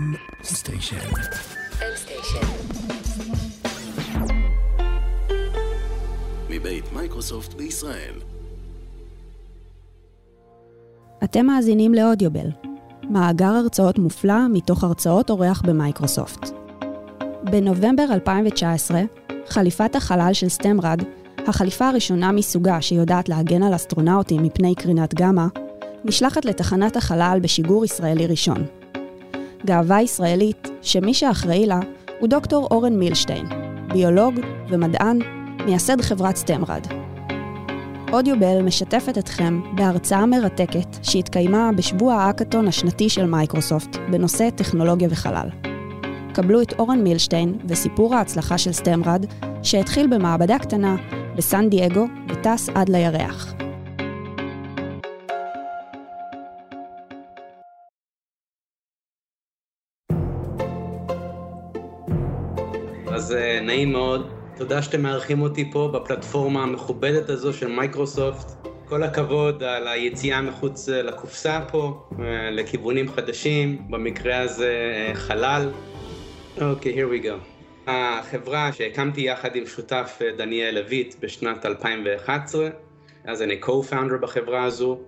M Station. M Station. מבית מייקרוסופט בישראל. אתם מאזינים לאודיובל, מאגר הרצאות מופלא מתוך הרצאות אורח במייקרוסופט. בנובמבר 2019, חליפת החלל של סטמרד, החליפה הראשונה מסוגה שיודעת להגן על אסטרונאוטים מפני קרינת גמא, נשלחת לתחנת החלל בשיגור ישראלי ראשון. גאווה ישראלית, שמי שאחראי לה הוא דוקטור אורן מילשטיין, ביולוג ומדען, מייסד חברת סטמרד. אודיובל משתפת אתכם בהרצאה מרתקת שהתקיימה בשבוע האקתון השנתי של מייקרוסופט בנושא טכנולוגיה וחלל. קבלו את אורן מילשטיין וסיפור ההצלחה של סטמרד, שהתחיל במעבדה קטנה בסן דייגו וטס עד לירח. אז אה, נעים מאוד, תודה שאתם מארחים אותי פה בפלטפורמה המכובדת הזו של מייקרוסופט. כל הכבוד על היציאה מחוץ אה, לקופסה פה, אה, לכיוונים חדשים, במקרה הזה חלל. אוקיי, okay, here we go. החברה שהקמתי יחד עם שותף דניאל לויט בשנת 2011, אז אני co-founder בחברה הזו,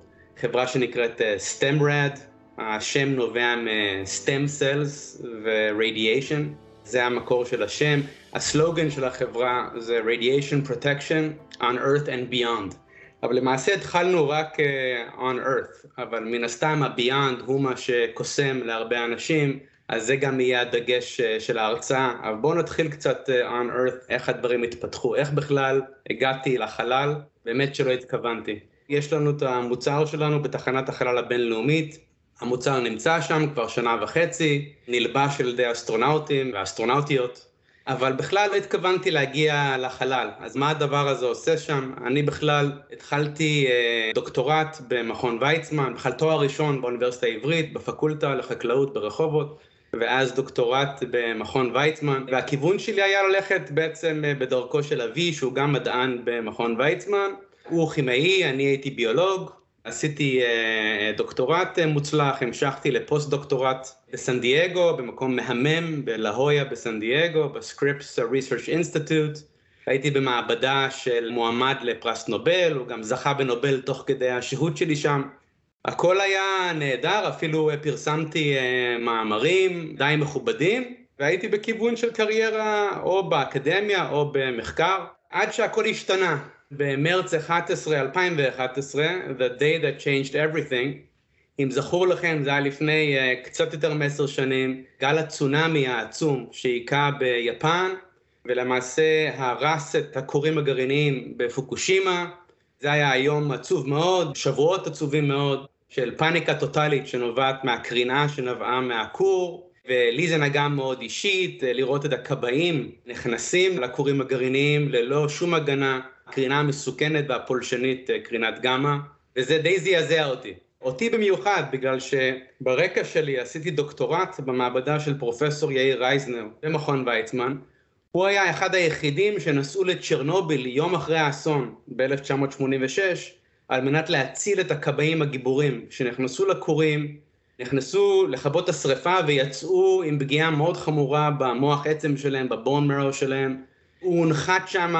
חברה שנקראת STEMRAD, השם נובע מ-STEM cells ו-radiation. זה המקור של השם. הסלוגן של החברה זה Radiation Protection on Earth and Beyond. אבל למעשה התחלנו רק uh, on Earth, אבל מן הסתם ה-Beyond הוא מה שקוסם להרבה אנשים, אז זה גם יהיה הדגש uh, של ההרצאה. אבל בואו נתחיל קצת uh, on Earth, איך הדברים התפתחו, איך בכלל הגעתי לחלל, באמת שלא התכוונתי. יש לנו את המוצר שלנו בתחנת החלל הבינלאומית, המוצר נמצא שם כבר שנה וחצי, נלבש על ידי אסטרונאוטים ואסטרונאוטיות, אבל בכלל לא התכוונתי להגיע לחלל. אז מה הדבר הזה עושה שם? אני בכלל התחלתי אה, דוקטורט במכון ויצמן, בכלל תואר ראשון באוניברסיטה העברית, בפקולטה לחקלאות ברחובות. ואז דוקטורט במכון ויצמן, והכיוון שלי היה ללכת בעצם אה, בדרכו של אבי, שהוא גם מדען במכון ויצמן. הוא כימאי, אני הייתי ביולוג, עשיתי uh, דוקטורט uh, מוצלח, המשכתי לפוסט דוקטורט בסן דייגו, במקום מהמם בלה הויה בסן דייגו, ב Scripps Research Institute. הייתי במעבדה של מועמד לפרס נובל, הוא גם זכה בנובל תוך כדי השהות שלי שם. הכל היה נהדר, אפילו פרסמתי מאמרים די מכובדים, והייתי בכיוון של קריירה או באקדמיה או במחקר, עד שהכל השתנה. במרץ 11, 2011, The Day That Changed Everything, אם זכור לכם, זה היה לפני uh, קצת יותר מעשר שנים, גל הצונאמי העצום שהיכה ביפן, ולמעשה הרס את הכורים הגרעיניים בפוקושימה. זה היה היום עצוב מאוד, שבועות עצובים מאוד, של פאניקה טוטאלית שנובעת מהקרינה שנבעה מהכור, ולי זה נגע מאוד אישית, אה, לראות את הכבאים נכנסים לכורים הגרעיניים ללא שום הגנה. הקרינה המסוכנת והפולשנית אה, קרינת גמא, וזה די זעזע אותי. אותי במיוחד, בגלל שברקע שלי עשיתי דוקטורט במעבדה של פרופסור יאיר רייזנר במכון ויצמן. הוא היה אחד היחידים שנסעו לצ'רנוביל יום אחרי האסון ב-1986, על מנת להציל את הכבאים הגיבורים שנכנסו לכורים, נכנסו לכבות השרפה ויצאו עם פגיעה מאוד חמורה במוח עצם שלהם, ב bone marrow שלהם, הוא הונחת שם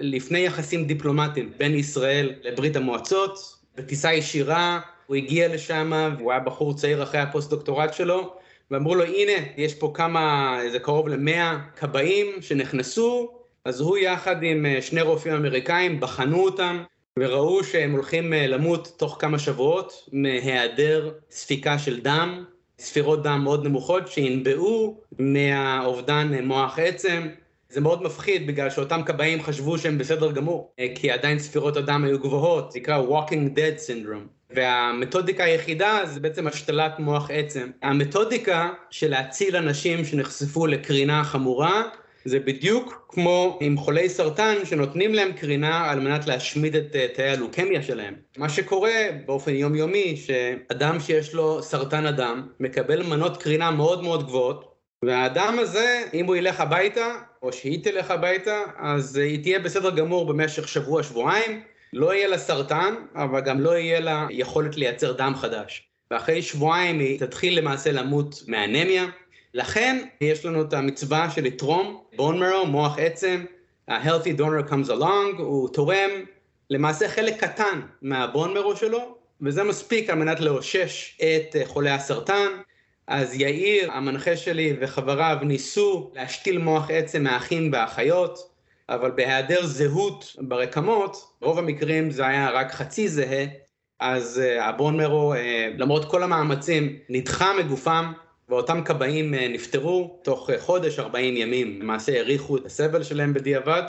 לפני יחסים דיפלומטיים בין ישראל לברית המועצות, בטיסה ישירה, הוא הגיע לשם והוא היה בחור צעיר אחרי הפוסט-דוקטורט שלו, ואמרו לו הנה, יש פה כמה, זה קרוב למאה כבאים שנכנסו, אז הוא יחד עם אה, שני רופאים אמריקאים בחנו אותם וראו שהם הולכים אה, למות תוך כמה שבועות מהיעדר ספיקה של דם, ספירות דם מאוד נמוכות שינבעו מהאובדן מוח עצם. זה מאוד מפחיד בגלל שאותם כבאים חשבו שהם בסדר גמור, אה, כי עדיין ספירות הדם היו גבוהות, זה נקרא Walking Dead Syndrome. והמתודיקה היחידה זה בעצם השתלת מוח עצם. המתודיקה של להציל אנשים שנחשפו לקרינה חמורה, זה בדיוק כמו עם חולי סרטן שנותנים להם קרינה על מנת להשמיד את אה, תאי הלוקמיה שלהם. מה שקורה באופן יומיומי, שאדם שיש לו סרטן הדם מקבל מנות קרינה מאוד מאוד גבוהות, והאדם הזה, אם הוא ילך הביתה, או שהיא תלך הביתה, אז היא תהיה בסדר גמור במשך שבוע-שבועיים, לא יהיה לה סרטן, אבל גם לא יהיה לה יכולת לייצר דם חדש. ואחרי שבועיים היא תתחיל למעשה למות מאנמיה, לכן יש לנו את המצווה של לתרום בון מרו, מוח עצם, ה-healthy donor comes along, הוא תורם למעשה חלק קטן מהבון מרו שלו, וזה מספיק על מנת לאושש את חולי הסרטן. אז יאיר, המנחה שלי וחבריו ניסו להשתיל מוח עצם מהאחים והאחיות, אבל בהיעדר זהות ברקמות, רוב המקרים זה היה רק חצי זהה, אז uh, הבון מרו, uh, למרות כל המאמצים, נדחה מגופם, ואותם כבאים uh, נפטרו תוך חודש, 40 ימים, למעשה האריכו את הסבל שלהם בדיעבד.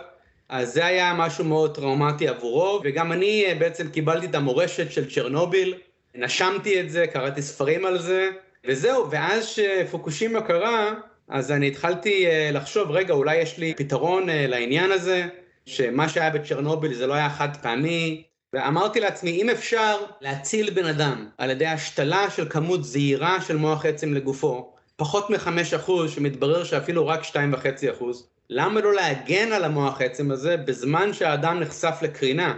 אז זה היה משהו מאוד טראומטי עבורו, וגם אני בעצם קיבלתי את המורשת של צ'רנוביל, נשמתי את זה, קראתי ספרים על זה, וזהו, ואז שפוקושימה קרה, אז אני התחלתי uh, לחשוב, רגע, אולי יש לי פתרון uh, לעניין הזה, שמה שהיה בצ'רנוביל זה לא היה חד פעמי, ואמרתי לעצמי, אם אפשר להציל בן אדם על ידי השתלה של כמות זהירה של מוח עצם לגופו, פחות מ-5%, שמתברר שאפילו רק 2.5%, למה לא להגן על המוח עצם הזה בזמן שהאדם נחשף לקרינה?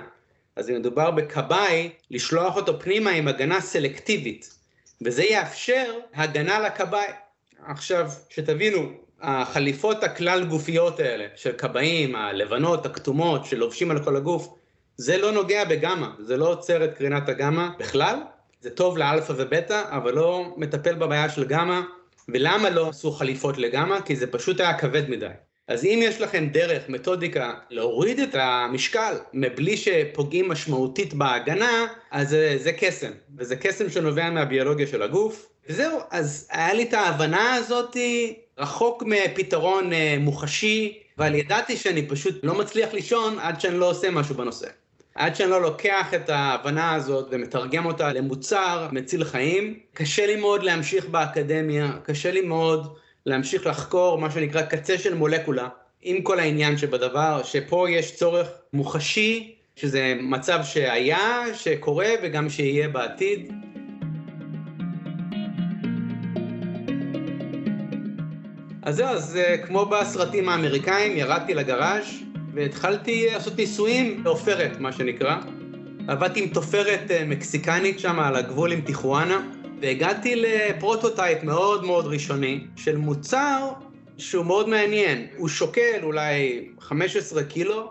אז אם מדובר בכבאי, לשלוח אותו פנימה עם הגנה סלקטיבית, וזה יאפשר הגנה לכבאי. עכשיו, שתבינו, החליפות הכלל גופיות האלה של כבאים, הלבנות, הכתומות, שלובשים על כל הגוף, זה לא נוגע בגמא, זה לא עוצר את קרינת הגמא בכלל, זה טוב לאלפא ובטא, אבל לא מטפל בבעיה של גמא, ולמה לא עשו חליפות לגמא? כי זה פשוט היה כבד מדי. אז אם יש לכם דרך, מתודיקה, להוריד את המשקל מבלי שפוגעים משמעותית בהגנה, אז זה, זה קסם, וזה קסם שנובע מהביולוגיה של הגוף. וזהו, אז היה לי את ההבנה הזאתי רחוק מפתרון אה, מוחשי, אבל ידעתי שאני פשוט לא מצליח לישון עד שאני לא עושה משהו בנושא. עד שאני לא לוקח את ההבנה הזאת ומתרגם אותה למוצר מציל חיים, קשה לי מאוד להמשיך באקדמיה, קשה לי מאוד להמשיך לחקור מה שנקרא קצה של מולקולה, עם כל העניין שבדבר, שפה יש צורך מוחשי, שזה מצב שהיה, שקורה וגם שיהיה בעתיד. אז זהו, אז אה, כמו בסרטים האמריקאים, ירדתי לגראז' והתחלתי לעשות ניסויים בעופרת, מה שנקרא. עבדתי עם תופרת אה, מקסיקנית שם על הגבול עם טיחואנה, והגעתי לפרוטוטייפ מאוד מאוד ראשוני של מוצר שהוא מאוד מעניין. הוא שוקל אולי 15 קילו,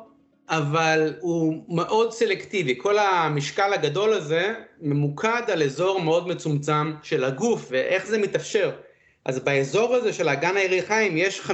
אבל הוא מאוד סלקטיבי. כל המשקל הגדול הזה ממוקד על אזור מאוד מצומצם של הגוף, ואיך זה מתאפשר. אז באזור הזה של האגן הירכיים יש 50%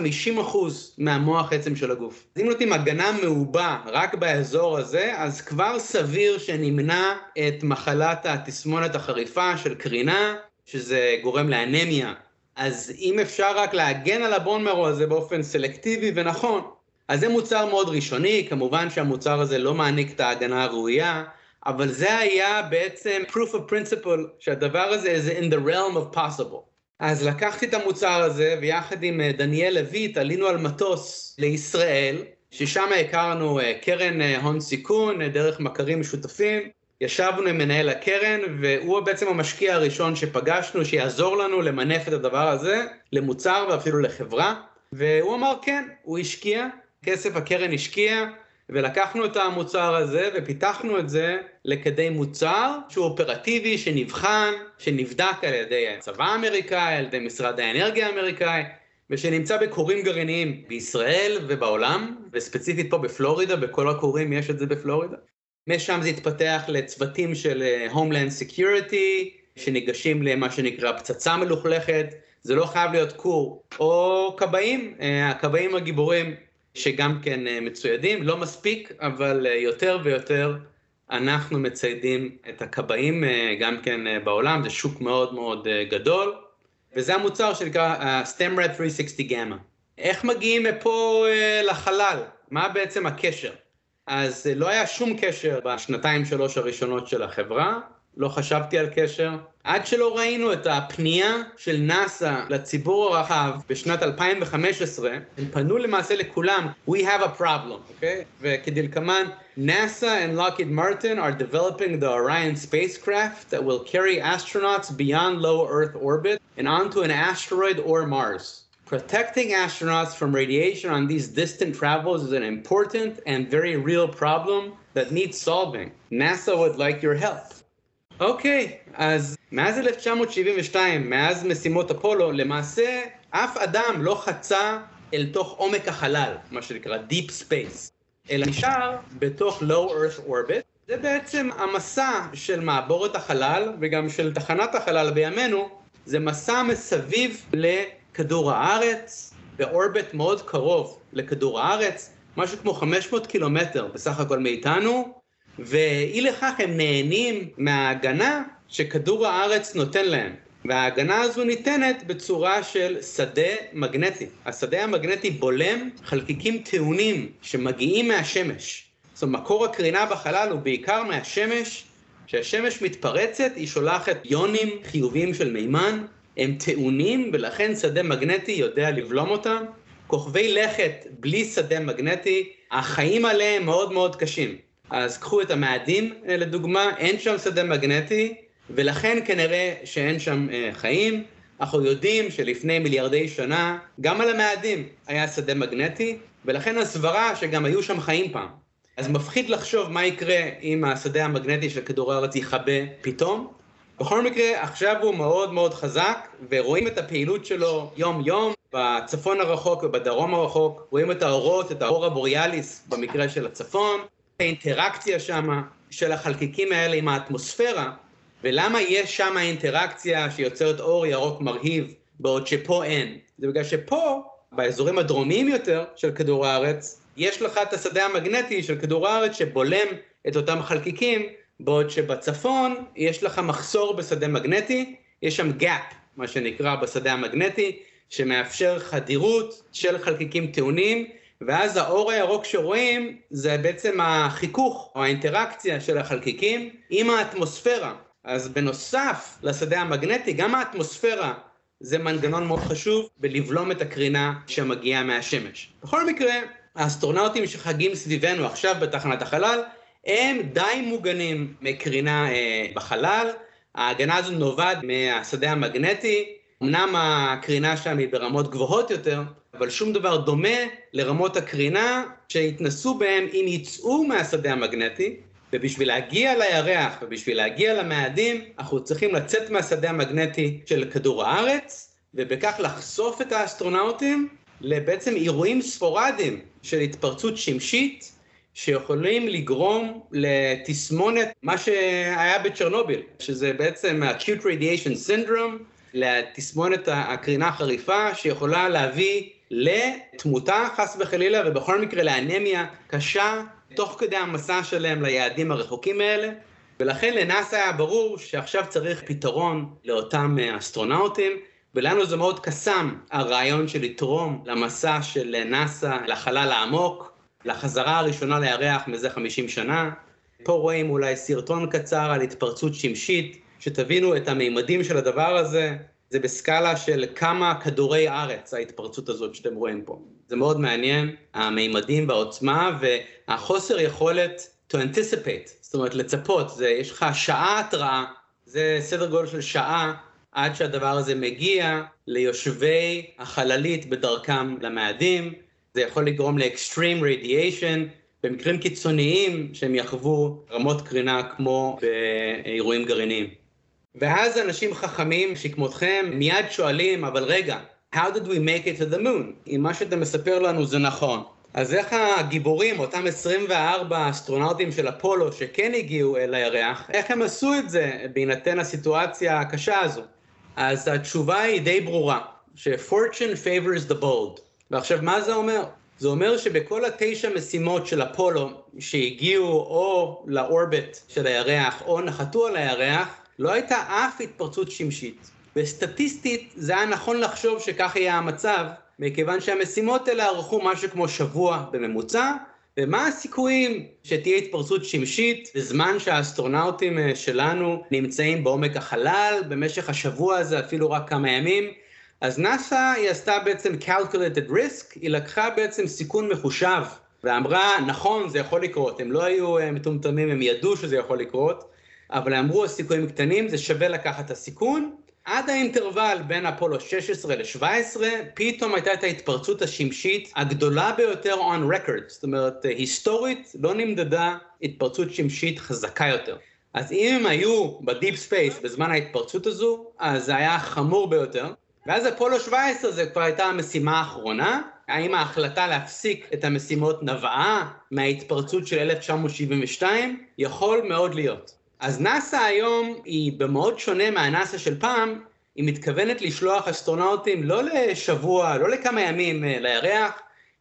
מהמוח עצם של הגוף. אז אם נותנים הגנה מעובה רק באזור הזה, אז כבר סביר שנמנע את מחלת התסמונת החריפה של קרינה, שזה גורם לאנמיה. אז אם אפשר רק להגן על הבון מרו הזה באופן סלקטיבי ונכון, אז זה מוצר מאוד ראשוני, כמובן שהמוצר הזה לא מעניק את ההגנה הראויה, אבל זה היה בעצם proof of principle שהדבר הזה is in the realm of possible. אז לקחתי את המוצר הזה, ויחד עם אה, דניאל לויט עלינו על מטוס לישראל, ששם הכרנו אה, קרן אה, הון סיכון, דרך מכרים משותפים. ישבנו עם מנהל הקרן, והוא בעצם המשקיע הראשון שפגשנו, שיעזור לנו למנף את הדבר הזה למוצר ואפילו לחברה. והוא אמר כן, הוא השקיע, כסף הקרן השקיע, ולקחנו את המוצר הזה ופיתחנו את זה לכדי מוצר שהוא אופרטיבי, שנבחן, שנבדק על ידי הצבא האמריקאי, על ידי משרד האנרגיה האמריקאי, ושנמצא בכורים גרעיניים בישראל ובעולם, וספציפית פה בפלורידה, בכל הכורים יש את זה בפלורידה. משם זה התפתח לצוותים של אה, Homeland Security, שניגשים למה שנקרא פצצה מלוכלכת, זה לא חייב להיות כור, או כבאים, אה, הכבאים הגיבורים שגם כן אה, מצוידים, לא מספיק, אבל אה, יותר ויותר אנחנו מציידים את הכבאים אה, גם כן בעולם, זה שוק מאוד מאוד גדול, וזה המוצר שנקרא STEMRED 360 גמא. איך מגיעים מפה לחלל? מה בעצם הקשר? אז לא היה שום קשר בשנתיים שלוש הראשונות של החברה, לא חשבתי על קשר, עד שלא ראינו את הפנייה של נאסא לציבור הרחב בשנת 2015, הם פנו למעשה לכולם, We have a problem, אוקיי? Okay? וכדלקמן, NASA and Lockheed Martin are developing the Orion spacecraft that will carry astronauts beyond low Earth orbit and onto an asteroid or Mars. Protecting astronauts from radiation on these distant travels is an important and very real problem that needs solving. NASA would like your help. אוקיי, אז מאז 1972, מאז משימות אפולו, למעשה אף אדם לא חצה אל תוך עומק החלל, מה שנקרא Deep Space, אלא נשאר בתוך Low Earth Orbit. זה בעצם המסע של מעבורת החלל וגם של תחנת החלל בימינו, זה מסע מסביב לכדור הארץ, באורביט מאוד קרוב לכדור הארץ, משהו כמו 500 קילומטר בסך הכל מאיתנו, ואי לכך הם נהנים מההגנה שכדור הארץ נותן להם. וההגנה הזו ניתנת בצורה של שדה מגנטי. השדה המגנטי בולם חלקיקים טעונים שמגיעים מהשמש. זאת אומרת, מקור הקרינה בחלל הוא בעיקר מהשמש. כשהשמש מתפרצת, היא שולחת יונים חיוביים של מימן, הם טעונים ולכן שדה מגנטי יודע לבלום אותם. כוכבי לכת בלי שדה מגנטי, החיים עליהם מאוד מאוד קשים. אז קחו את המאדים אה, לדוגמה, אין שם שדה מגנטי, ולכן כנראה שאין שם אה, חיים. אנחנו יודעים שלפני מיליארדי שנה, גם על המאדים היה שדה מגנטי, ולכן הסברה שגם היו שם חיים פעם. אז מפחיד לחשוב מה יקרה אם השדה המגנטי של כדור הארץ יכבה פתאום. בכל מקרה, עכשיו הוא מאוד מאוד חזק, ורואים את הפעילות שלו יום-יום, בצפון הרחוק ובדרום הרחוק, רואים את האורות, את האור הבוריאליס במקרה של הצפון, האינטראקציה שם של החלקיקים האלה עם האטמוספירה, ולמה יש שם אינטראקציה שיוצרת אור ירוק מרהיב, בעוד שפה אין? זה בגלל שפה, באזורים הדרומיים יותר של כדור הארץ, יש לך את השדה המגנטי של כדור הארץ שבולם את אותם חלקיקים, בעוד שבצפון יש לך מחסור בשדה מגנטי, יש שם gap, מה שנקרא, בשדה המגנטי, שמאפשר חדירות של חלקיקים טעונים, ואז האור הירוק שרואים זה בעצם החיכוך או האינטראקציה של החלקיקים עם האטמוספירה. אז בנוסף לשדה המגנטי, גם האטמוספירה זה מנגנון מאוד חשוב בלבלום את הקרינה שמגיעה מהשמש. בכל מקרה, האסטרונאוטים שחגים סביבנו עכשיו בתחנת החלל, הם די מוגנים מקרינה אה, בחלל. ההגנה הזו נובעת מהשדה המגנטי, אמנם הקרינה שם היא ברמות גבוהות יותר, אבל שום דבר דומה לרמות הקרינה שהתנסו בהם אם יצאו מהשדה המגנטי, ובשביל להגיע לירח ובשביל להגיע למאדים, אנחנו צריכים לצאת מהשדה המגנטי של כדור הארץ, ובכך לחשוף את האסטרונאוטים לבעצם אירועים ספורדיים של התפרצות שמשית, שיכולים לגרום לתסמונת, מה שהיה בצ'רנוביל, שזה בעצם ה-acute radiation syndrome, לתסמונת הקרינה החריפה, שיכולה להביא לתמותה חס וחלילה, ובכל מקרה לאנמיה קשה, תוך כדי המסע שלהם ליעדים הרחוקים האלה. ולכן לנאסא היה ברור שעכשיו צריך פתרון לאותם אסטרונאוטים, ולנו זה מאוד קסם הרעיון של לתרום למסע של נאסא לחלל העמוק, לחזרה הראשונה לירח מזה 50 שנה. פה רואים אולי סרטון קצר על התפרצות שמשית, שתבינו את המימדים של הדבר הזה, זה בסקאלה של כמה כדורי ארץ ההתפרצות הזאת שאתם רואים פה. זה מאוד מעניין, המימדים והעוצמה והחוסר יכולת to anticipate, זאת אומרת לצפות, זה, יש לך שעה התראה, זה סדר גודל של שעה עד שהדבר הזה מגיע ליושבי החללית בדרכם למאדים, זה יכול לגרום לאקסטרים רדיאשן, במקרים קיצוניים שהם יחוו רמות קרינה כמו באירועים גרעיניים. ואז אנשים חכמים שכמותכם מיד שואלים, אבל רגע, how did we make it to the moon? אם מה שאתה מספר לנו זה נכון. אז איך הגיבורים, אותם 24 אסטרונאוטים של אפולו שכן הגיעו אל הירח, איך הם עשו את זה בהינתן הסיטואציה הקשה הזו? אז התשובה היא די ברורה, ש-fortune favors the bold. ועכשיו, מה זה אומר? זה אומר שבכל התשע משימות של אפולו שהגיעו או לאורביט של הירח או נחתו על הירח, לא הייתה אף התפרצות שמשית. וסטטיסטית זה היה נכון לחשוב שכך יהיה המצב, מכיוון שהמשימות האלה ארכו משהו כמו שבוע בממוצע, ומה הסיכויים שתהיה התפרצות שמשית בזמן שהאסטרונאוטים אה, שלנו נמצאים בעומק החלל, במשך השבוע הזה אפילו רק כמה ימים. אז נאס"א היא עשתה בעצם calculated risk, היא לקחה בעצם סיכון מחושב ואמרה, נכון, זה יכול לקרות, הם לא היו אה, מטומטמים, הם ידעו שזה יכול לקרות, אבל אמרו הסיכויים קטנים, זה שווה לקחת את הסיכון. עד האינטרוול בין אפולו 16 ל-17, פתאום הייתה את ההתפרצות השמשית הגדולה ביותר on record, זאת אומרת, היסטורית לא נמדדה התפרצות שמשית חזקה יותר. אז אם הם היו ב deep space בזמן ההתפרצות הזו, אז זה היה חמור ביותר. ואז אפולו 17 זה כבר הייתה המשימה האחרונה, האם ההחלטה להפסיק את המשימות נבעה מההתפרצות של 1972? יכול מאוד להיות. אז נאסא היום היא במאוד שונה מהנאסא של פעם, היא מתכוונת לשלוח אסטרונאוטים לא לשבוע, לא לכמה ימים אה, לירח,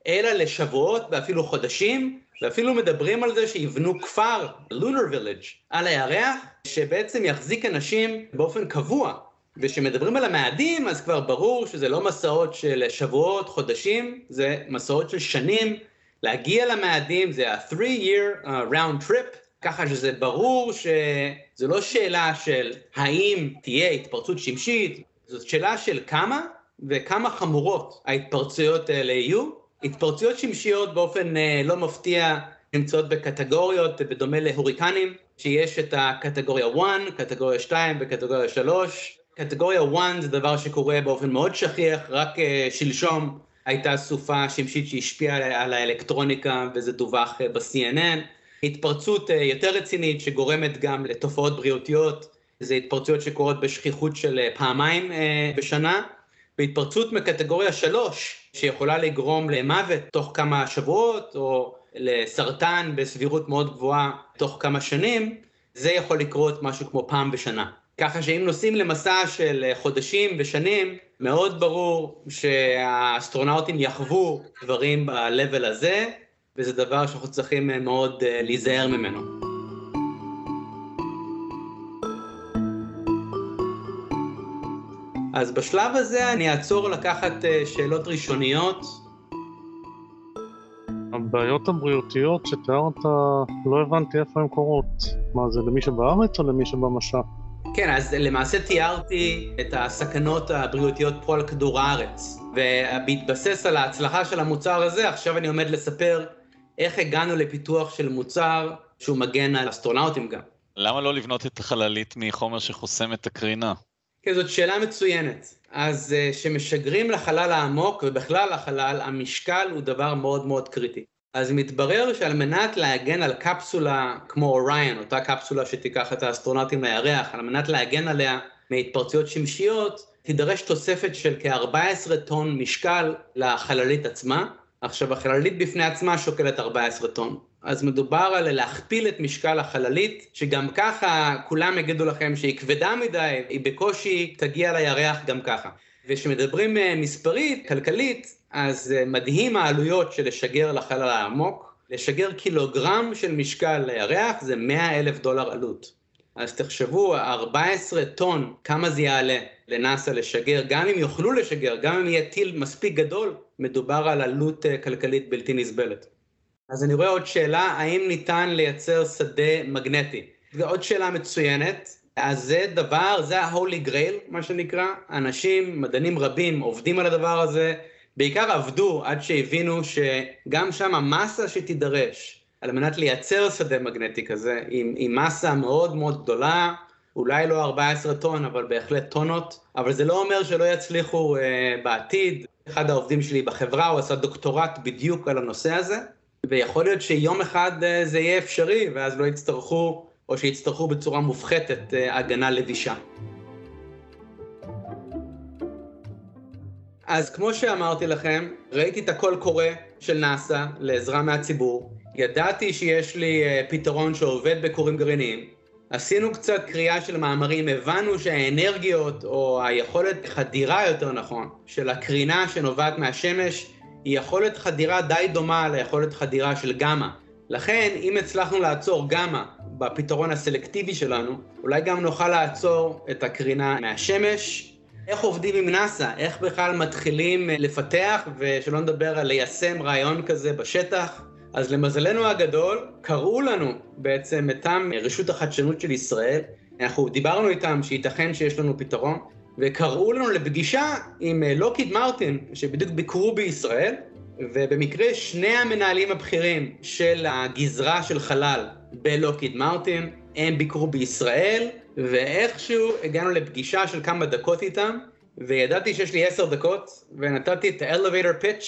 אלא לשבועות ואפילו חודשים, ואפילו מדברים על זה שיבנו כפר, לונר וילג', על הירח, שבעצם יחזיק אנשים באופן קבוע. וכשמדברים על המאדים, אז כבר ברור שזה לא מסעות של שבועות, חודשים, זה מסעות של שנים. להגיע למאדים זה ה-3 year uh, round trip, ככה שזה ברור שזו לא שאלה של האם תהיה התפרצות שמשית, זאת שאלה של כמה וכמה חמורות ההתפרצויות האלה יהיו. התפרצויות שמשיות באופן uh, לא מפתיע נמצאות בקטגוריות בדומה להוריקנים, שיש את הקטגוריה 1, קטגוריה 2 וקטגוריה 3. קטגוריה 1 זה דבר שקורה באופן מאוד שכיח, רק uh, שלשום הייתה סופה שמשית שהשפיעה על האלקטרוניקה וזה דווח uh, ב-CNN. התפרצות uh, יותר רצינית שגורמת גם לתופעות בריאותיות, זה התפרצויות שקורות בשכיחות של uh, פעמיים uh, בשנה, והתפרצות מקטגוריה 3 שיכולה לגרום למוות תוך כמה שבועות או לסרטן בסבירות מאוד גבוהה תוך כמה שנים, זה יכול לקרות משהו כמו פעם בשנה. ככה שאם נוסעים למסע של חודשים ושנים, מאוד ברור שהאסטרונאוטים יחוו דברים ב-level הזה, וזה דבר שאנחנו צריכים מאוד אה, להיזהר ממנו. אז בשלב הזה אני אעצור לקחת אה, שאלות ראשוניות. הבעיות הבריאותיות שתיארת, לא הבנתי איפה הן קורות. מה, זה למי שבארץ או למי שבמשע? כן, אז למעשה תיארתי את הסכנות הבריאותיות פה על כדור הארץ. ובהתבסס על ההצלחה של המוצר הזה, עכשיו אני עומד לספר איך הגענו לפיתוח של מוצר שהוא מגן על אסטרונאוטים גם. למה לא לבנות את החללית מחומר שחוסם את הקרינה? כן, זאת שאלה מצוינת. אז כשמשגרים לחלל העמוק, ובכלל לחלל, המשקל הוא דבר מאוד מאוד קריטי. אז מתברר שעל מנת להגן על קפסולה כמו אוריין, אותה קפסולה שתיקח את האסטרונאוטים לירח, על מנת להגן עליה מהתפרצויות שמשיות, תידרש תוספת של כ-14 טון משקל לחללית עצמה. עכשיו, החללית בפני עצמה שוקלת 14 טון. אז מדובר על להכפיל את משקל החללית, שגם ככה כולם יגידו לכם שהיא כבדה מדי, היא בקושי תגיע לירח גם ככה. וכשמדברים אה, מספרית, כלכלית, אז אה, מדהים העלויות של לשגר לחלל העמוק. לשגר קילוגרם של משקל לירח זה 100 אלף דולר עלות. אז תחשבו, 14 טון, כמה זה יעלה לנאסא לשגר, גם אם יוכלו לשגר, גם אם יהיה טיל מספיק גדול, מדובר על עלות אה, כלכלית בלתי נסבלת. אז אני רואה עוד שאלה, האם ניתן לייצר שדה מגנטי? זו עוד שאלה מצוינת. אז זה דבר, זה ה-Holy Grail, מה שנקרא. אנשים, מדענים רבים, עובדים על הדבר הזה, בעיקר עבדו עד שהבינו שגם שם המסה שתידרש על מנת לייצר שדה מגנטי כזה, עם, עם מסה מאוד מאוד גדולה, אולי לא 14 טון, אבל בהחלט טונות, אבל זה לא אומר שלא יצליחו uh, בעתיד. אחד העובדים שלי בחברה, הוא עשה דוקטורט בדיוק על הנושא הזה, ויכול להיות שיום אחד uh, זה יהיה אפשרי, ואז לא יצטרכו, או שיצטרכו בצורה מופחתת, uh, הגנה לבישה. אז כמו שאמרתי לכם, ראיתי את הקול קורא של נאסא לעזרה מהציבור, ידעתי שיש לי uh, פתרון שעובד בכורים גרעיניים, עשינו קצת קריאה של מאמרים, הבנו שהאנרגיות, או היכולת חדירה יותר נכון, של הקרינה שנובעת מהשמש, היא יכולת חדירה די דומה ליכולת חדירה של גמא. לכן, אם הצלחנו לעצור גמא בפתרון הסלקטיבי שלנו, אולי גם נוכל לעצור את הקרינה מהשמש. איך עובדים עם נאסא? איך בכלל מתחילים לפתח, ושלא נדבר על ליישם רעיון כזה בשטח? אז למזלנו הגדול, קראו לנו בעצם מטעם רשות החדשנות של ישראל, אנחנו דיברנו איתם שייתכן שיש לנו פתרון, וקראו לנו לפגישה עם לוקיד מרטין, שבדיוק ביקרו בישראל, ובמקרה שני המנהלים הבכירים של הגזרה של חלל בלוקיד מרטין, הם ביקרו בישראל, ואיכשהו הגענו לפגישה של כמה דקות איתם, וידעתי שיש לי עשר דקות, ונתתי את ה-elevator pitch,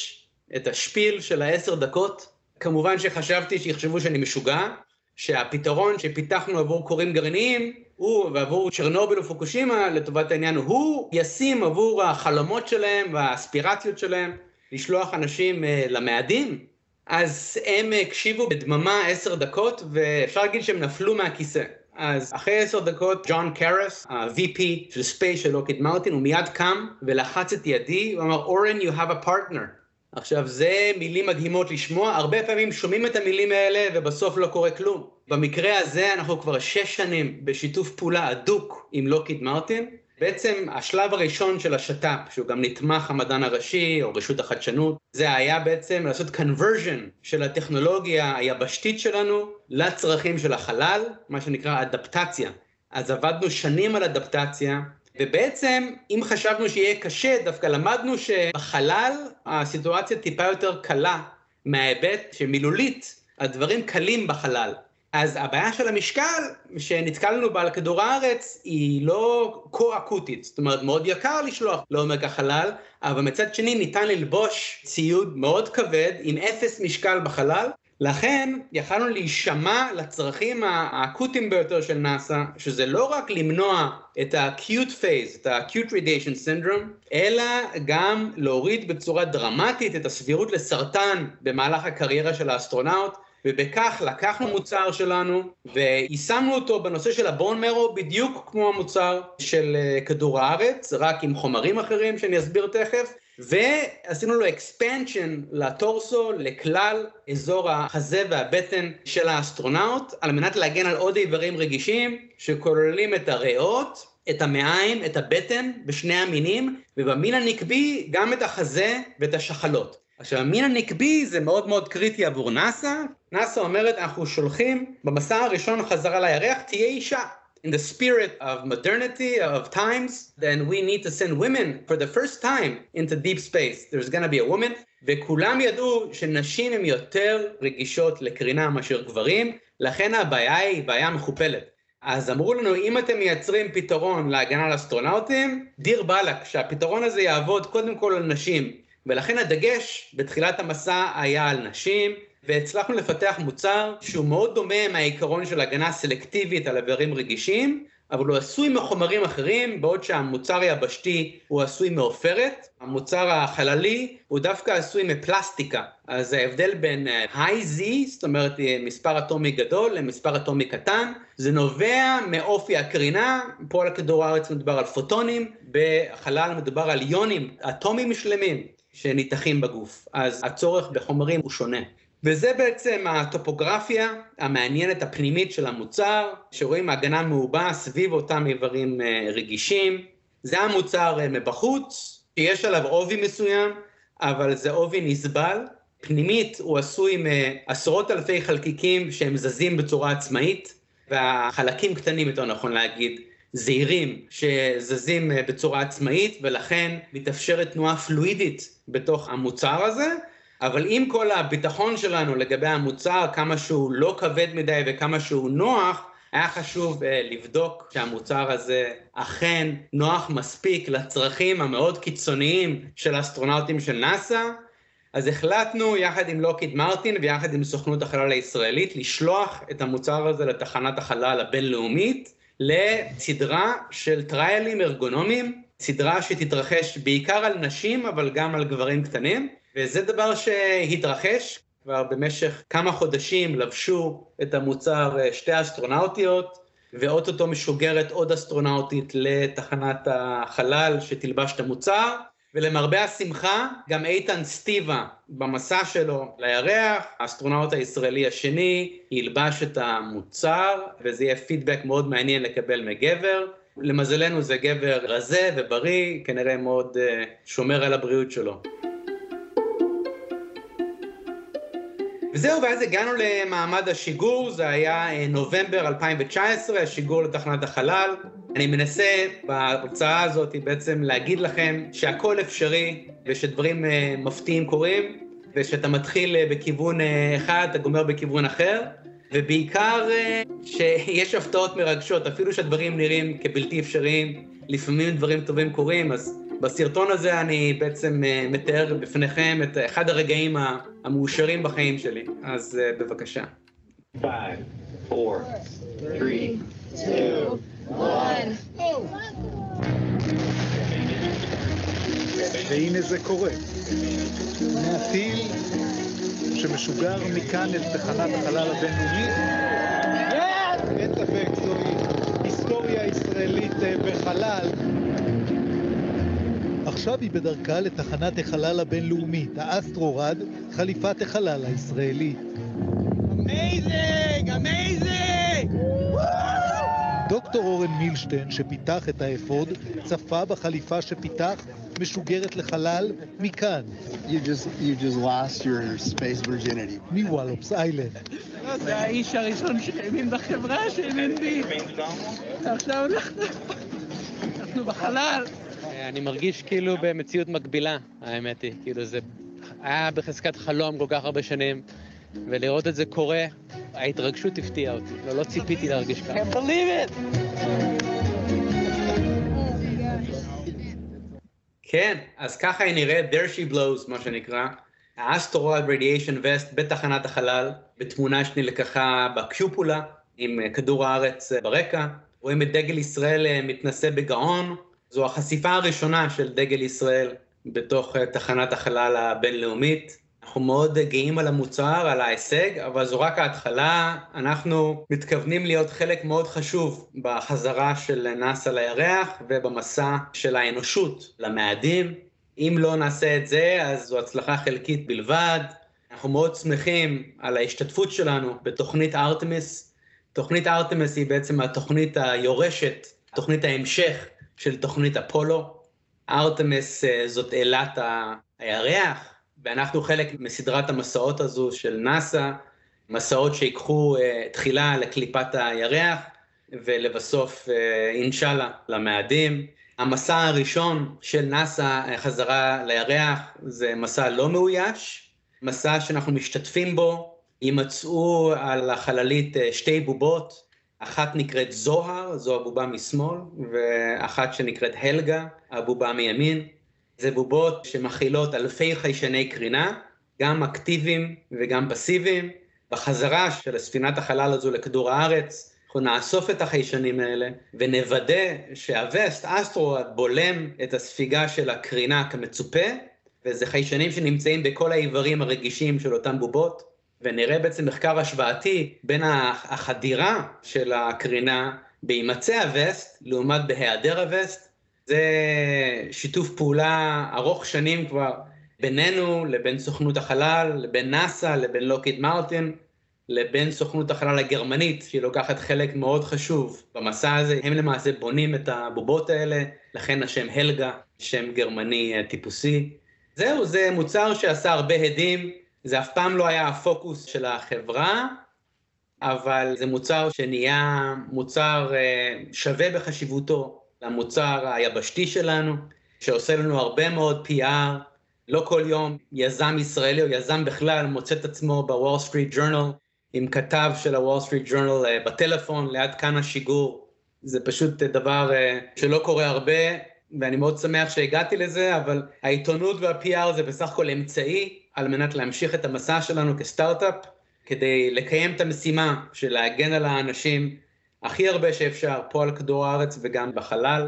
את השפיל של העשר דקות, כמובן שחשבתי שיחשבו שאני משוגע, שהפתרון שפיתחנו עבור קוראים גרעיניים הוא ועבור צ'רנוביל ופוקושימה לטובת העניין, הוא ישים עבור החלומות שלהם והאספירציות שלהם לשלוח אנשים אה, למאדים, אז הם הקשיבו בדממה עשר דקות ואפשר להגיד שהם נפלו מהכיסא. אז אחרי עשר דקות ג'ון קרס, ה-VP של Space של לוקיד מרטין, הוא מיד קם ולחץ את ידי, הוא אמר אורן you have a partner. עכשיו זה מילים מדהימות לשמוע, הרבה פעמים שומעים את המילים האלה ובסוף לא קורה כלום. במקרה הזה אנחנו כבר שש שנים בשיתוף פעולה הדוק עם לוקיד מרטין. בעצם השלב הראשון של השת"פ, שהוא גם נתמך המדען הראשי או רשות החדשנות, זה היה בעצם לעשות conversion של הטכנולוגיה היבשתית שלנו לצרכים של החלל, מה שנקרא אדפטציה. אז עבדנו שנים על אדפטציה, ובעצם, אם חשבנו שיהיה קשה, דווקא למדנו שבחלל הסיטואציה טיפה יותר קלה מההיבט שמילולית הדברים קלים בחלל. אז הבעיה של המשקל שנתקלנו בה על כדור הארץ היא לא כה אקוטית, זאת אומרת מאוד יקר לשלוח לעומק החלל, אבל מצד שני ניתן ללבוש ציוד מאוד כבד עם אפס משקל בחלל, לכן יכלנו להישמע לצרכים האקוטיים ביותר של נאס"א, שזה לא רק למנוע את ה-acute phase, את ה-acute radiation syndrome, אלא גם להוריד בצורה דרמטית את הסבירות לסרטן במהלך הקריירה של האסטרונאוט. ובכך לקחנו מוצר שלנו ויישמנו אותו בנושא של הבון מרו בדיוק כמו המוצר של אה, כדור הארץ, רק עם חומרים אחרים שאני אסביר תכף, ועשינו לו expansion ל torso, לכלל אזור החזה והבטן של האסטרונאוט, על מנת להגן על עוד איברים רגישים שכוללים את הריאות, את המעיים, את הבטן, בשני המינים, ובמין הנקבי גם את החזה ואת השחלות. עכשיו, המין הנקבי זה מאוד מאוד קריטי עבור נאס"א. נאס"א אומרת, אנחנו שולחים במסע הראשון חזרה לירח, תהיה אישה. In the spirit of modernity, of times, then we need to send women for the first time into deep space. There's gonna be a woman. וכולם ידעו שנשים הן יותר רגישות לקרינה מאשר גברים, לכן הבעיה היא בעיה מכופלת. אז אמרו לנו, אם אתם מייצרים פתרון להגנה על אסטרונאוטים, דיר באלק, שהפתרון הזה יעבוד קודם כל על נשים. ולכן הדגש בתחילת המסע היה על נשים, והצלחנו לפתח מוצר שהוא מאוד דומה מהעיקרון של הגנה סלקטיבית על איברים רגישים, אבל הוא עשוי מחומרים אחרים, בעוד שהמוצר היבשתי הוא עשוי מעופרת, המוצר החללי הוא דווקא עשוי מפלסטיקה. אז ההבדל בין high Z, זאת אומרת מספר אטומי גדול, למספר אטומי קטן, זה נובע מאופי הקרינה, פה על כדור הארץ מדובר על פוטונים, בחלל מדובר על יונים, אטומים שלמים. שניתחים בגוף, אז הצורך בחומרים הוא שונה. וזה בעצם הטופוגרפיה המעניינת הפנימית של המוצר, שרואים הגנה מעובה סביב אותם איברים אה, רגישים. זה המוצר אה, מבחוץ, שיש עליו עובי מסוים, אבל זה עובי נסבל. פנימית הוא עשוי מעשרות אלפי חלקיקים שהם זזים בצורה עצמאית, והחלקים קטנים יותר נכון להגיד, זעירים שזזים אה, בצורה עצמאית ולכן מתאפשרת תנועה פלואידית בתוך המוצר הזה, אבל עם כל הביטחון שלנו לגבי המוצר, כמה שהוא לא כבד מדי וכמה שהוא נוח, היה חשוב uh, לבדוק שהמוצר הזה אכן נוח מספיק לצרכים המאוד קיצוניים של האסטרונאוטים של נאס"א, אז החלטנו יחד עם לוקיד מרטין ויחד עם סוכנות החלל הישראלית לשלוח את המוצר הזה לתחנת החלל הבינלאומית לסדרה של trial ים ארגונומיים, סדרה שתתרחש בעיקר על נשים אבל גם על גברים קטנים, וזה דבר שהתרחש כבר במשך כמה חודשים לבשו את המוצר אה, שתי אסטרונאוטיות, ואו-טו-טו משוגרת עוד אסטרונאוטית לתחנת החלל שתלבש את המוצר, ולמרבה השמחה, גם איתן סטיבה במסע שלו לירח, האסטרונאוט הישראלי השני, ילבש את המוצר, וזה יהיה פידבק מאוד מעניין לקבל מגבר. למזלנו זה גבר רזה ובריא, כנראה מאוד uh, שומר על הבריאות שלו. וזהו, ואז הגענו למעמד השיגור, זה היה אה, נובמבר 2019, השיגור לתחנת החלל. אני מנסה בהרצאה הזאת בעצם להגיד לכם שהכל אפשרי ושדברים אה, מפתיעים קורים, ושאתה מתחיל אה, בכיוון אחד, אתה גומר בכיוון אחר, ובעיקר שיש הפתעות מרגשות, אפילו שהדברים נראים כבלתי אפשריים, לפעמים דברים טובים קורים, אז בסרטון הזה אני בעצם אה, מתאר בפניכם את אחד הרגעים המאושרים בחיים שלי, אז אה, בבקשה. 5, 4, 3, 2, והנה זה קורה. מהטיל שמשוגר מכאן אל תחנת החלל הבינלאומית. אין ספק, זוהי היסטוריה ישראלית אה, בחלל. עכשיו היא בדרכה לתחנת החלל הבינלאומית, האסטרורד, חליפת החלל הישראלית. Amazing! Amazing! דוקטור אורן מילשטיין, שפיתח את האפוד, צפה בחליפה שפיתח, משוגרת לחלל, מכאן, You just you just lost your space virginity. מ Wallops Island. זה האיש הראשון שהאמין בחברה שהאמין בי. עכשיו. אנחנו בחלל. אני מרגיש כאילו במציאות מקבילה, האמת היא. כאילו זה היה בחזקת חלום כל כך הרבה שנים, ולראות את זה קורה, ההתרגשות הפתיעה אותי. לא, לא ציפיתי להרגיש ככה. can't believe it! כן, אז ככה היא נראית, there she blows, מה שנקרא. האסטרואל רדיאשן וסט בתחנת החלל, בתמונה שנלקחה בקיופולה, עם אה, כדור הארץ אה, ברקע. רואים את דגל ישראל אה, מתנשא בגאון. זו החשיפה הראשונה של דגל ישראל בתוך אה, תחנת החלל הבינלאומית. אנחנו מאוד גאים על המוצר, על ההישג, אבל זו רק ההתחלה. אנחנו מתכוונים להיות חלק מאוד חשוב בחזרה של נאס"א לירח ובמסע של האנושות למאדים. אם לא נעשה את זה, אז זו הצלחה חלקית בלבד. אנחנו מאוד שמחים על ההשתתפות שלנו בתוכנית ארתמיס. תוכנית ארתמיס היא בעצם התוכנית היורשת, תוכנית ההמשך של תוכנית אפולו. ארתמיס אה, זאת אילת הירח, ואנחנו חלק מסדרת המסעות הזו של נאס"א, מסעות שיקחו אה, תחילה לקליפת הירח, ולבסוף, אה, אינשאללה, למאדים. המסע הראשון של נאס"א חזרה לירח זה מסע לא מאויש, מסע שאנחנו משתתפים בו, יימצאו על החללית שתי בובות, אחת נקראת זוהר, זו הבובה משמאל, ואחת שנקראת הלגה, הבובה מימין. זה בובות שמכילות אלפי חיישני קרינה, גם אקטיביים וגם פסיביים. בחזרה של ספינת החלל הזו לכדור הארץ, אנחנו נאסוף את החיישנים האלה ונוודא שהווסט, אסטרואד, בולם את הספיגה של הקרינה כמצופה, וזה חיישנים שנמצאים בכל האיברים הרגישים של אותן בובות, ונראה בעצם מחקר השוואתי בין החדירה של הקרינה בהימצא הווסט לעומת בהיעדר הווסט. זה שיתוף פעולה ארוך שנים כבר בינינו לבין סוכנות החלל, לבין נאס"א, לבין לוקיד מרטין, לבין סוכנות החלל הגרמנית, שהיא לוקחת חלק מאוד חשוב במסע הזה. הם למעשה בונים את הבובות האלה, לכן השם הלגה, שם גרמני אה, טיפוסי. זהו, זה מוצר שעשה הרבה הדים, זה אף פעם לא היה הפוקוס של החברה, אבל זה מוצר שנהיה מוצר אה, שווה בחשיבותו למוצר היבשתי שלנו, שעושה לנו הרבה מאוד PR. לא כל יום יזם ישראלי או יזם בכלל מוצא את עצמו בוול סטריט ג'ורנל עם כתב של הוול סטריט ג'ורנל בטלפון ליד כן השיגור. זה פשוט דבר אה, שלא קורה הרבה, ואני מאוד שמח שהגעתי לזה, אבל העיתונות וה-PR זה בסך הכל אמצעי על מנת להמשיך את המסע שלנו כסטארט-אפ, כדי לקיים את המשימה של להגן על האנשים הכי הרבה שאפשר פה על כדור הארץ וגם בחלל.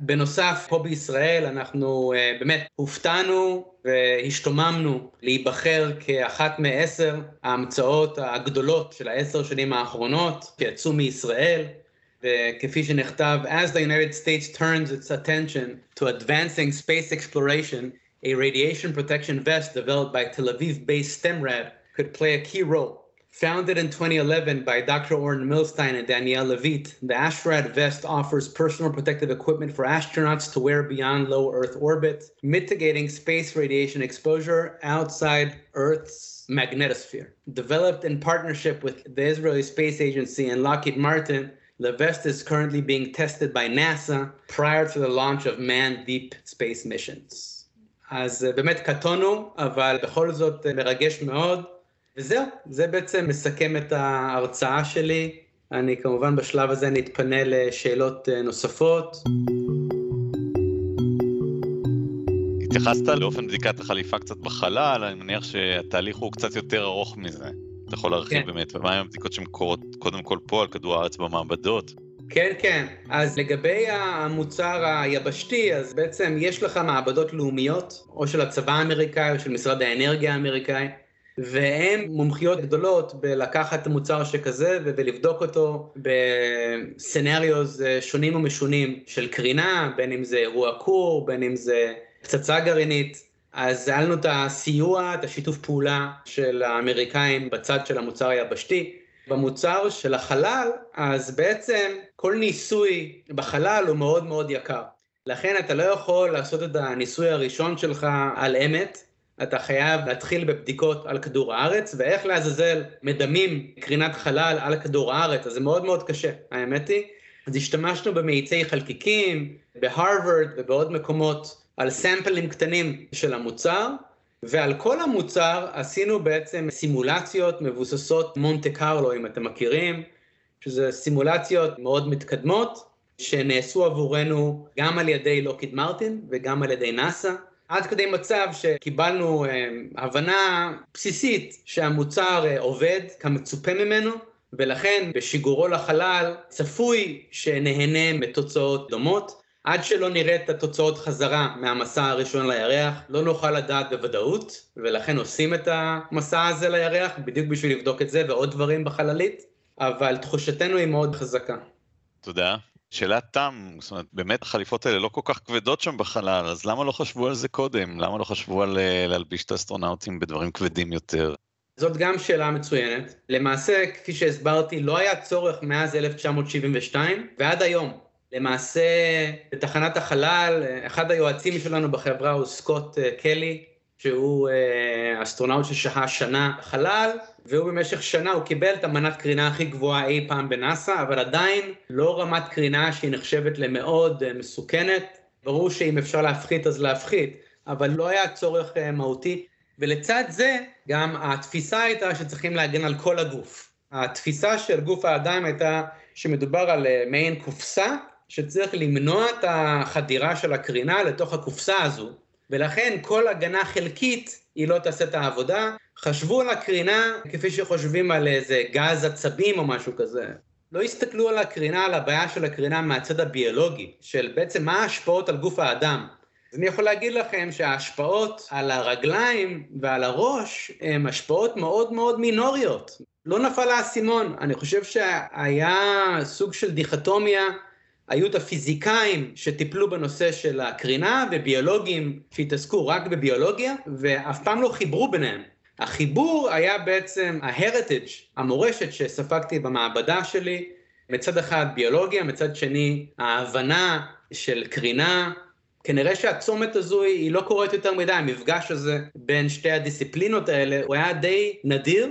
בנוסף, פה בישראל אנחנו uh, באמת הופתענו והשתוממנו להיבחר כאחת מעשר ההמצאות הגדולות של העשר שנים האחרונות שיצאו מישראל. וכפי שנכתב, as the United States turns its attention to advancing space exploration, a radiation protection vest developed by Tel Aviv-based STEMRAD could play a key role. Founded in 2011 by Dr. Oren Milstein and Danielle Levitt, the Ashrad vest offers personal protective equipment for astronauts to wear beyond low Earth orbit, mitigating space radiation exposure outside Earth's magnetosphere. Developed in partnership with the Israeli Space Agency and Lockheed Martin, the vest is currently being tested by NASA prior to the launch of manned deep space missions. אז באמת קטונו, אבל בכל זאת מרגש מאוד. וזהו, זה בעצם מסכם את ההרצאה שלי. אני כמובן בשלב הזה נתפנה לשאלות נוספות. התייחסת לאופן בדיקת החליפה קצת בחלל, אני מניח שהתהליך הוא קצת יותר ארוך מזה. אתה יכול להרחיב כן. באמת, ומה עם הבדיקות שהן קורות קודם כל פה על כדור הארץ במעבדות? כן, כן. אז לגבי המוצר היבשתי, אז בעצם יש לך מעבדות לאומיות, או של הצבא האמריקאי או של משרד האנרגיה האמריקאי, והן מומחיות גדולות בלקחת את המוצר שכזה ולבדוק אותו בסצנריוז שונים ומשונים של קרינה, בין אם זה אירוע קור, בין אם זה פצצה גרעינית. אז היה לנו את הסיוע, את השיתוף פעולה של האמריקאים בצד של המוצר היבשתי. במוצר של החלל, אז בעצם כל ניסוי בחלל הוא מאוד מאוד יקר. לכן אתה לא יכול לעשות את הניסוי הראשון שלך על אמת, אתה חייב להתחיל בבדיקות על כדור הארץ, ואיך לעזאזל מדמים קרינת חלל על כדור הארץ, אז זה מאוד מאוד קשה, האמת היא. אז השתמשנו במאיצי חלקיקים, בהרווארד ובעוד מקומות, על סמפלים קטנים של המוצר, ועל כל המוצר עשינו בעצם סימולציות מבוססות מונטה קרלו, אם אתם מכירים, שזה סימולציות מאוד מתקדמות, שנעשו עבורנו גם על ידי לוקיד מרטין וגם על ידי נאסא, עד כדי מצב שקיבלנו אה, הבנה בסיסית שהמוצר אה, עובד כמצופה ממנו, ולכן בשיגורו לחלל צפוי שנהנה מתוצאות דומות. עד שלא נראה את התוצאות חזרה מהמסע הראשון לירח, לא נוכל לדעת בוודאות, ולכן עושים את המסע הזה לירח, בדיוק בשביל לבדוק את זה ועוד דברים בחללית, אבל תחושתנו היא מאוד חזקה. תודה. שאלת תם, זאת אומרת, באמת החליפות האלה לא כל כך כבדות שם בחלל, אז למה לא חשבו על זה קודם? למה לא חשבו על אה, להלביש את האסטרונאוטים בדברים כבדים יותר? זאת גם שאלה מצוינת. למעשה, כפי שהסברתי, לא היה צורך מאז 1972 ועד היום. למעשה, בתחנת החלל, אחד היועצים שלנו בחברה הוא סקוט אה, קלי, שהוא אה, אסטרונאוט ששהה שנה בחלל, והוא במשך שנה, הוא קיבל את המנת קרינה הכי גבוהה אי פעם בנאסא, אבל עדיין לא רמת קרינה שהיא נחשבת למאוד אה, מסוכנת. ברור שאם אפשר להפחית אז להפחית, אבל לא היה צורך מהותי. ולצד זה, גם התפיסה הייתה שצריכים להגן על כל הגוף. התפיסה של גוף האדם הייתה שמדובר על מעין קופסה שצריך למנוע את החדירה של הקרינה לתוך הקופסה הזו, ולכן כל הגנה חלקית היא לא תעשה את העבודה. חשבו על הקרינה כפי שחושבים על איזה גז עצבים או משהו כזה. לא הסתכלו על הקרינה, על הבעיה של הקרינה מהצד הביולוגי, של בעצם מה ההשפעות על גוף האדם. אז אני יכול להגיד לכם שההשפעות על הרגליים ועל הראש הן השפעות מאוד מאוד מינוריות. לא נפל האסימון. אני חושב שהיה סוג של דיכטומיה היו את הפיזיקאים שטיפלו בנושא של הקרינה וביולוגים שהתעסקו רק בביולוגיה ואף פעם לא חיברו ביניהם. החיבור היה בעצם ה-heritage, המורשת שספגתי במעבדה שלי, מצד אחד ביולוגיה, מצד שני ההבנה של קרינה. כנראה שהצומת הזו היא לא קורית יותר מדי, המפגש הזה בין שתי הדיסציפלינות האלה הוא היה די נדיר,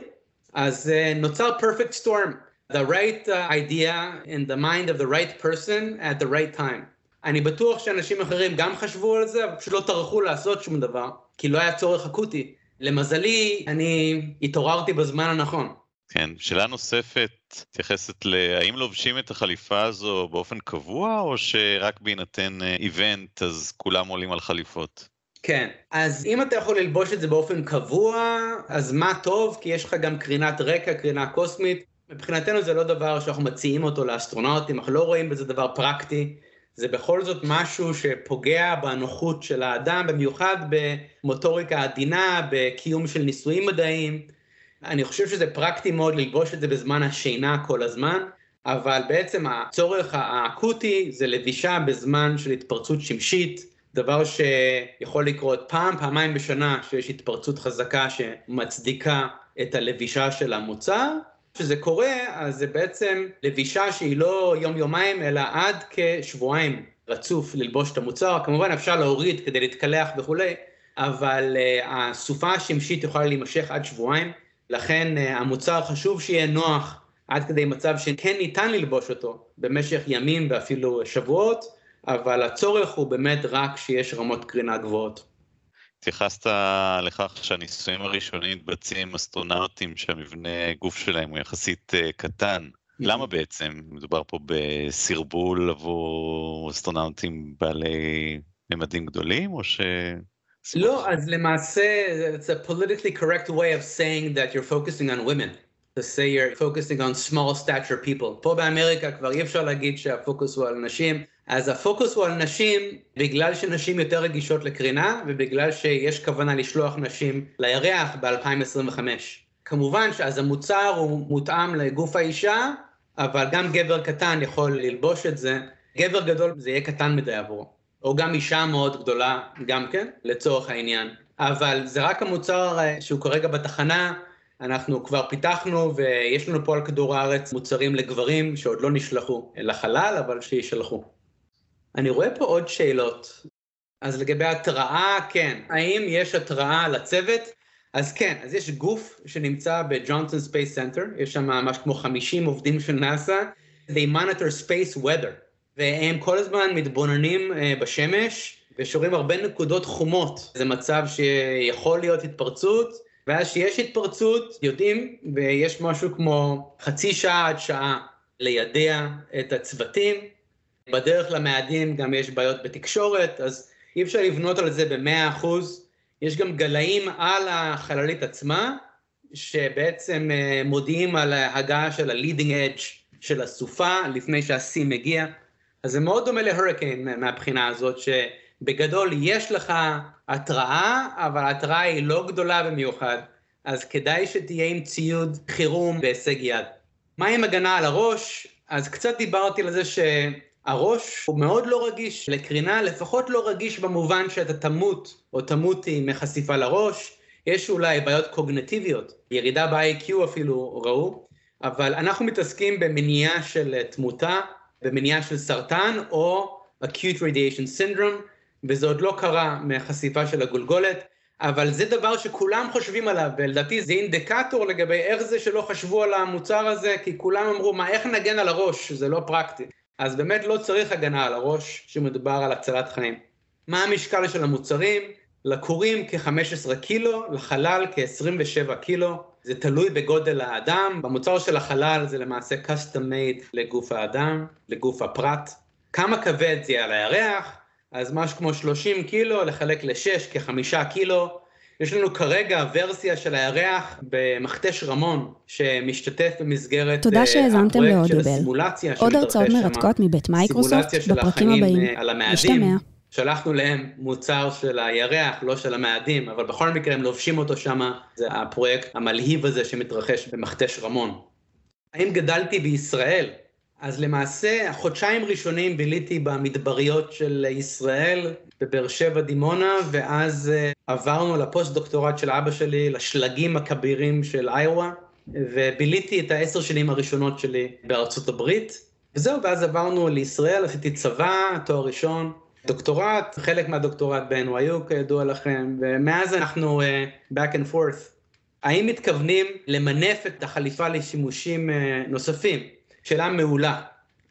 אז uh, נוצר perfect storm. The right uh, idea in the mind of the right person at the right time. אני בטוח שאנשים אחרים גם חשבו על זה, אבל פשוט לא טרחו לעשות שום דבר, כי לא היה צורך אקוטי. למזלי, אני התעוררתי בזמן הנכון. כן, שאלה נוספת, מתייחסת להאם לובשים את החליפה הזו באופן קבוע, או שרק בהינתן איבנט אז כולם עולים על חליפות? כן, אז אם אתה יכול ללבוש את זה באופן קבוע, אז מה טוב, כי יש לך גם קרינת רקע, קרינה קוסמית, מבחינתנו זה לא דבר שאנחנו מציעים אותו לאסטרונאוטים, אנחנו לא רואים בזה דבר פרקטי, זה בכל זאת משהו שפוגע בנוחות של האדם, במיוחד במוטוריקה עדינה, בקיום של ניסויים מדעיים. אני חושב שזה פרקטי מאוד ללבוש את זה בזמן השינה כל הזמן, אבל בעצם הצורך האקוטי זה לבישה בזמן של התפרצות שמשית, דבר שיכול לקרות פעם, פעמיים בשנה, שיש התפרצות חזקה שמצדיקה את הלבישה של המוצר. כשזה קורה, אז זה בעצם לבישה שהיא לא יום-יומיים, אלא עד כשבועיים רצוף ללבוש את המוצר. כמובן אפשר להוריד כדי להתקלח וכולי, אבל uh, הסופה השמשית יכולה להימשך עד שבועיים, לכן uh, המוצר חשוב שיהיה נוח עד כדי מצב שכן ניתן ללבוש אותו במשך ימים ואפילו שבועות, אבל הצורך הוא באמת רק שיש רמות קרינה גבוהות. התייחסת לכך שהניסויים הראשונים מתבצעים עם אסטרונאוטים שהמבנה גוף שלהם הוא יחסית uh, קטן. למה בעצם? מדובר פה בסרבול עבור אסטרונאוטים בעלי ממדים גדולים, או ש... לא, אז למעשה, it's a politically correct way of saying that you're focusing on women. to say you're focusing on small stature people. פה באמריקה כבר אי אפשר להגיד שהפוקוס הוא על נשים, אז הפוקוס הוא על נשים בגלל שנשים יותר רגישות לקרינה ובגלל שיש כוונה לשלוח נשים לירח ב-2025. כמובן שאז המוצר הוא מותאם לגוף האישה, אבל גם גבר קטן יכול ללבוש את זה. גבר גדול זה יהיה קטן מדי עבורו. או גם אישה מאוד גדולה, גם כן, לצורך העניין. אבל זה רק המוצר אה, שהוא כרגע בתחנה, אנחנו כבר פיתחנו ויש לנו פה על כדור הארץ מוצרים לגברים שעוד לא נשלחו לחלל, אבל שישלחו. אני רואה פה עוד שאלות. אז לגבי התראה, כן. האם יש התראה לצוות? אז כן, אז יש גוף שנמצא בג'ונסון ספייס סנטר, יש שם ממש כמו 50 עובדים של נאסא, they monitor space weather, והם כל הזמן מתבוננים אה, בשמש, ושרואים הרבה נקודות חומות. זה מצב שיכול להיות התפרצות, ואז שיש התפרצות, יודעים, ויש משהו כמו חצי שעה עד שעה לידע את הצוותים. בדרך למאדים גם יש בעיות בתקשורת, אז אי אפשר לבנות על זה במאה אחוז. יש גם גלאים על החללית עצמה, שבעצם אה, מודיעים על ההגעה של ה-leading edge של הסופה לפני שהשיא מגיע. אז זה מאוד דומה להוריקן מהבחינה הזאת, שבגדול יש לך התראה, אבל ההתראה היא לא גדולה במיוחד, אז כדאי שתהיה עם ציוד חירום בהישג יד. מה עם הגנה על הראש? אז קצת דיברתי על זה ש... הראש הוא מאוד לא רגיש לקרינה, לפחות לא רגיש במובן שאתה תמות או תמותי מחשיפה לראש. יש אולי בעיות קוגנטיביות, ירידה ב-IQ אפילו ראו, אבל אנחנו מתעסקים במניעה של תמותה, במניעה של סרטן או acute radiation syndrome, וזה עוד לא קרה מחשיפה של הגולגולת, אבל זה דבר שכולם חושבים עליו, ולדעתי זה אינדיקטור לגבי איך זה שלא חשבו על המוצר הזה, כי כולם אמרו, מה, איך נגן על הראש? זה לא פרקטי. אז באמת לא צריך הגנה על הראש כשמדובר על הצלת חיים. מה המשקל של המוצרים? לכורים כ-15 קילו, לחלל כ-27 קילו. זה תלוי בגודל האדם. במוצר של החלל זה למעשה custom made לגוף האדם, לגוף הפרט. כמה כבד זה על הירח? אז משהו כמו 30 קילו לחלק ל-6 כ-5 קילו. יש לנו כרגע ורסיה של הירח במכתש רמון, שמשתתף במסגרת תודה שהאזנתם לאודיובל. עוד הרצאות מרתקות מבית מייקרוסופט בפרקים הבאים. משתמע. שלחנו להם מוצר של הירח, לא של המאדים, אבל בכל מקרה הם לובשים אותו שם, זה הפרויקט המלהיב הזה שמתרחש במכתש רמון. האם גדלתי בישראל? אז למעשה, החודשיים ראשונים ביליתי במדבריות של ישראל, בבאר שבע דימונה, ואז uh, עברנו לפוסט-דוקטורט של אבא שלי, לשלגים הכבירים של איואה, וביליתי את העשר שנים הראשונות שלי בארצות הברית. וזהו, ואז עברנו לישראל, עשיתי צבא, תואר ראשון, דוקטורט, חלק מהדוקטורט ב-NYU כידוע לכם, ומאז אנחנו uh, back and forth. האם מתכוונים למנף את החליפה לשימושים uh, נוספים? שאלה מעולה.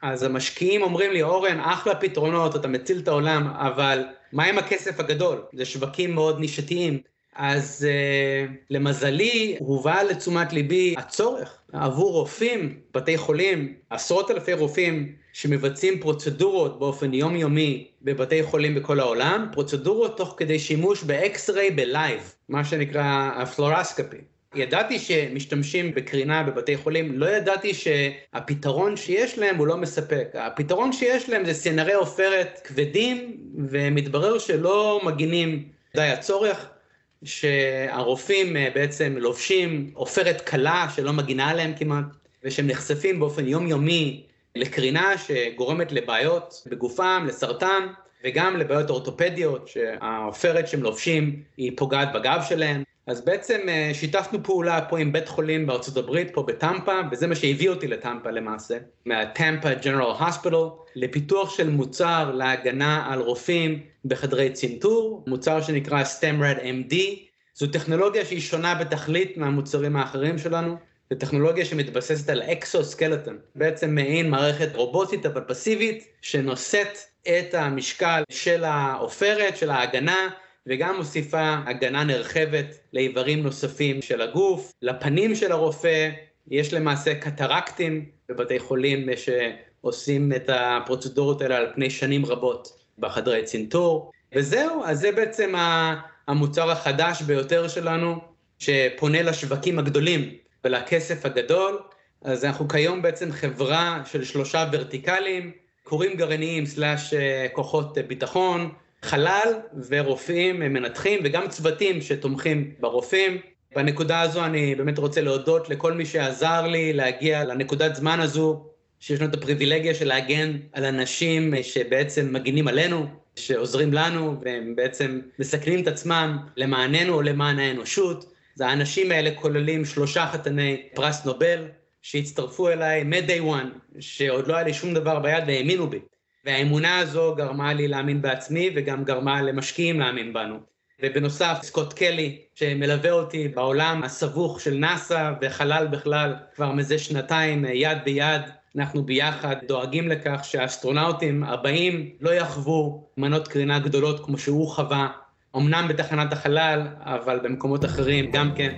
אז המשקיעים אומרים לי, אורן, אחלה פתרונות, אתה מציל את העולם, אבל מה עם הכסף הגדול? זה שווקים מאוד נישתיים. אז אה, למזלי, הובא לתשומת ליבי הצורך עבור רופאים, בתי חולים, עשרות אלפי רופאים שמבצעים פרוצדורות באופן יומיומי בבתי חולים בכל העולם, פרוצדורות תוך כדי שימוש ב X-ray ב live, מה שנקרא ה fluoroscopy. ידעתי שמשתמשים בקרינה בבתי חולים, לא ידעתי שהפתרון שיש להם הוא לא מספק. הפתרון שיש להם זה סינרי עופרת כבדים, ומתברר שלא מגינים די הצורך, שהרופאים אה, בעצם לובשים עופרת קלה שלא מגינה עליהם כמעט, ושהם נחשפים באופן יומיומי לקרינה שגורמת לבעיות בגופם, לסרטן, וגם לבעיות אורתופדיות, שהעופרת שהם לובשים היא פוגעת בגב שלהם. אז בעצם אה, שיתפנו פעולה פה עם בית חולים בארצות הברית, פה בטמפה, וזה מה שהביא אותי לטמפה למעשה, מהטמפה ג'נרל הוספיטל, לפיתוח של מוצר להגנה על רופאים בחדרי צנתור, מוצר שנקרא STEMRED MD, זו טכנולוגיה שהיא שונה בתכלית מהמוצרים האחרים שלנו, זו טכנולוגיה שמתבססת על אקסוסקלטון, בעצם מעין מערכת רובוטית אבל פסיבית, שנושאת את המשקל של העופרת, של ההגנה, וגם מוסיפה הגנה נרחבת לאיברים נוספים של הגוף, לפנים של הרופא, יש למעשה קטרקטים בבתי חולים שעושים את הפרוצדורות האלה על פני שנים רבות בחדרי צנתור, וזהו, אז זה בעצם המוצר החדש ביותר שלנו, שפונה לשווקים הגדולים. ולכסף הגדול. אז אנחנו כיום בעצם חברה של שלושה ורטיקלים, כורים גרעיניים סלאש אה, כוחות ביטחון, חלל ורופאים מנתחים וגם צוותים שתומכים ברופאים. בנקודה הזו אני באמת רוצה להודות לכל מי שעזר לי להגיע לנקודת זמן הזו, שיש לנו את הפריבילגיה של להגן על אנשים שבעצם מגינים עלינו, שעוזרים לנו, והם בעצם מסכנים את עצמם למעננו או למען האנושות. אז האנשים האלה כוללים שלושה חתני פרס נובל, שהצטרפו אליי מ-day one, שעוד לא היה לי שום דבר ביד והאמינו בי. והאמונה הזו גרמה לי להאמין בעצמי וגם גרמה למשקיעים להאמין בנו. ובנוסף, סקוט קלי, שמלווה אותי בעולם הסבוך של נאסא וחלל בכלל כבר מזה שנתיים, יד ביד, אנחנו ביחד דואגים לכך שהאסטרונאוטים הבאים לא יחוו מנות קרינה גדולות כמו שהוא חווה, אמנם בתחנת החלל, אבל במקומות אחרים גם כן.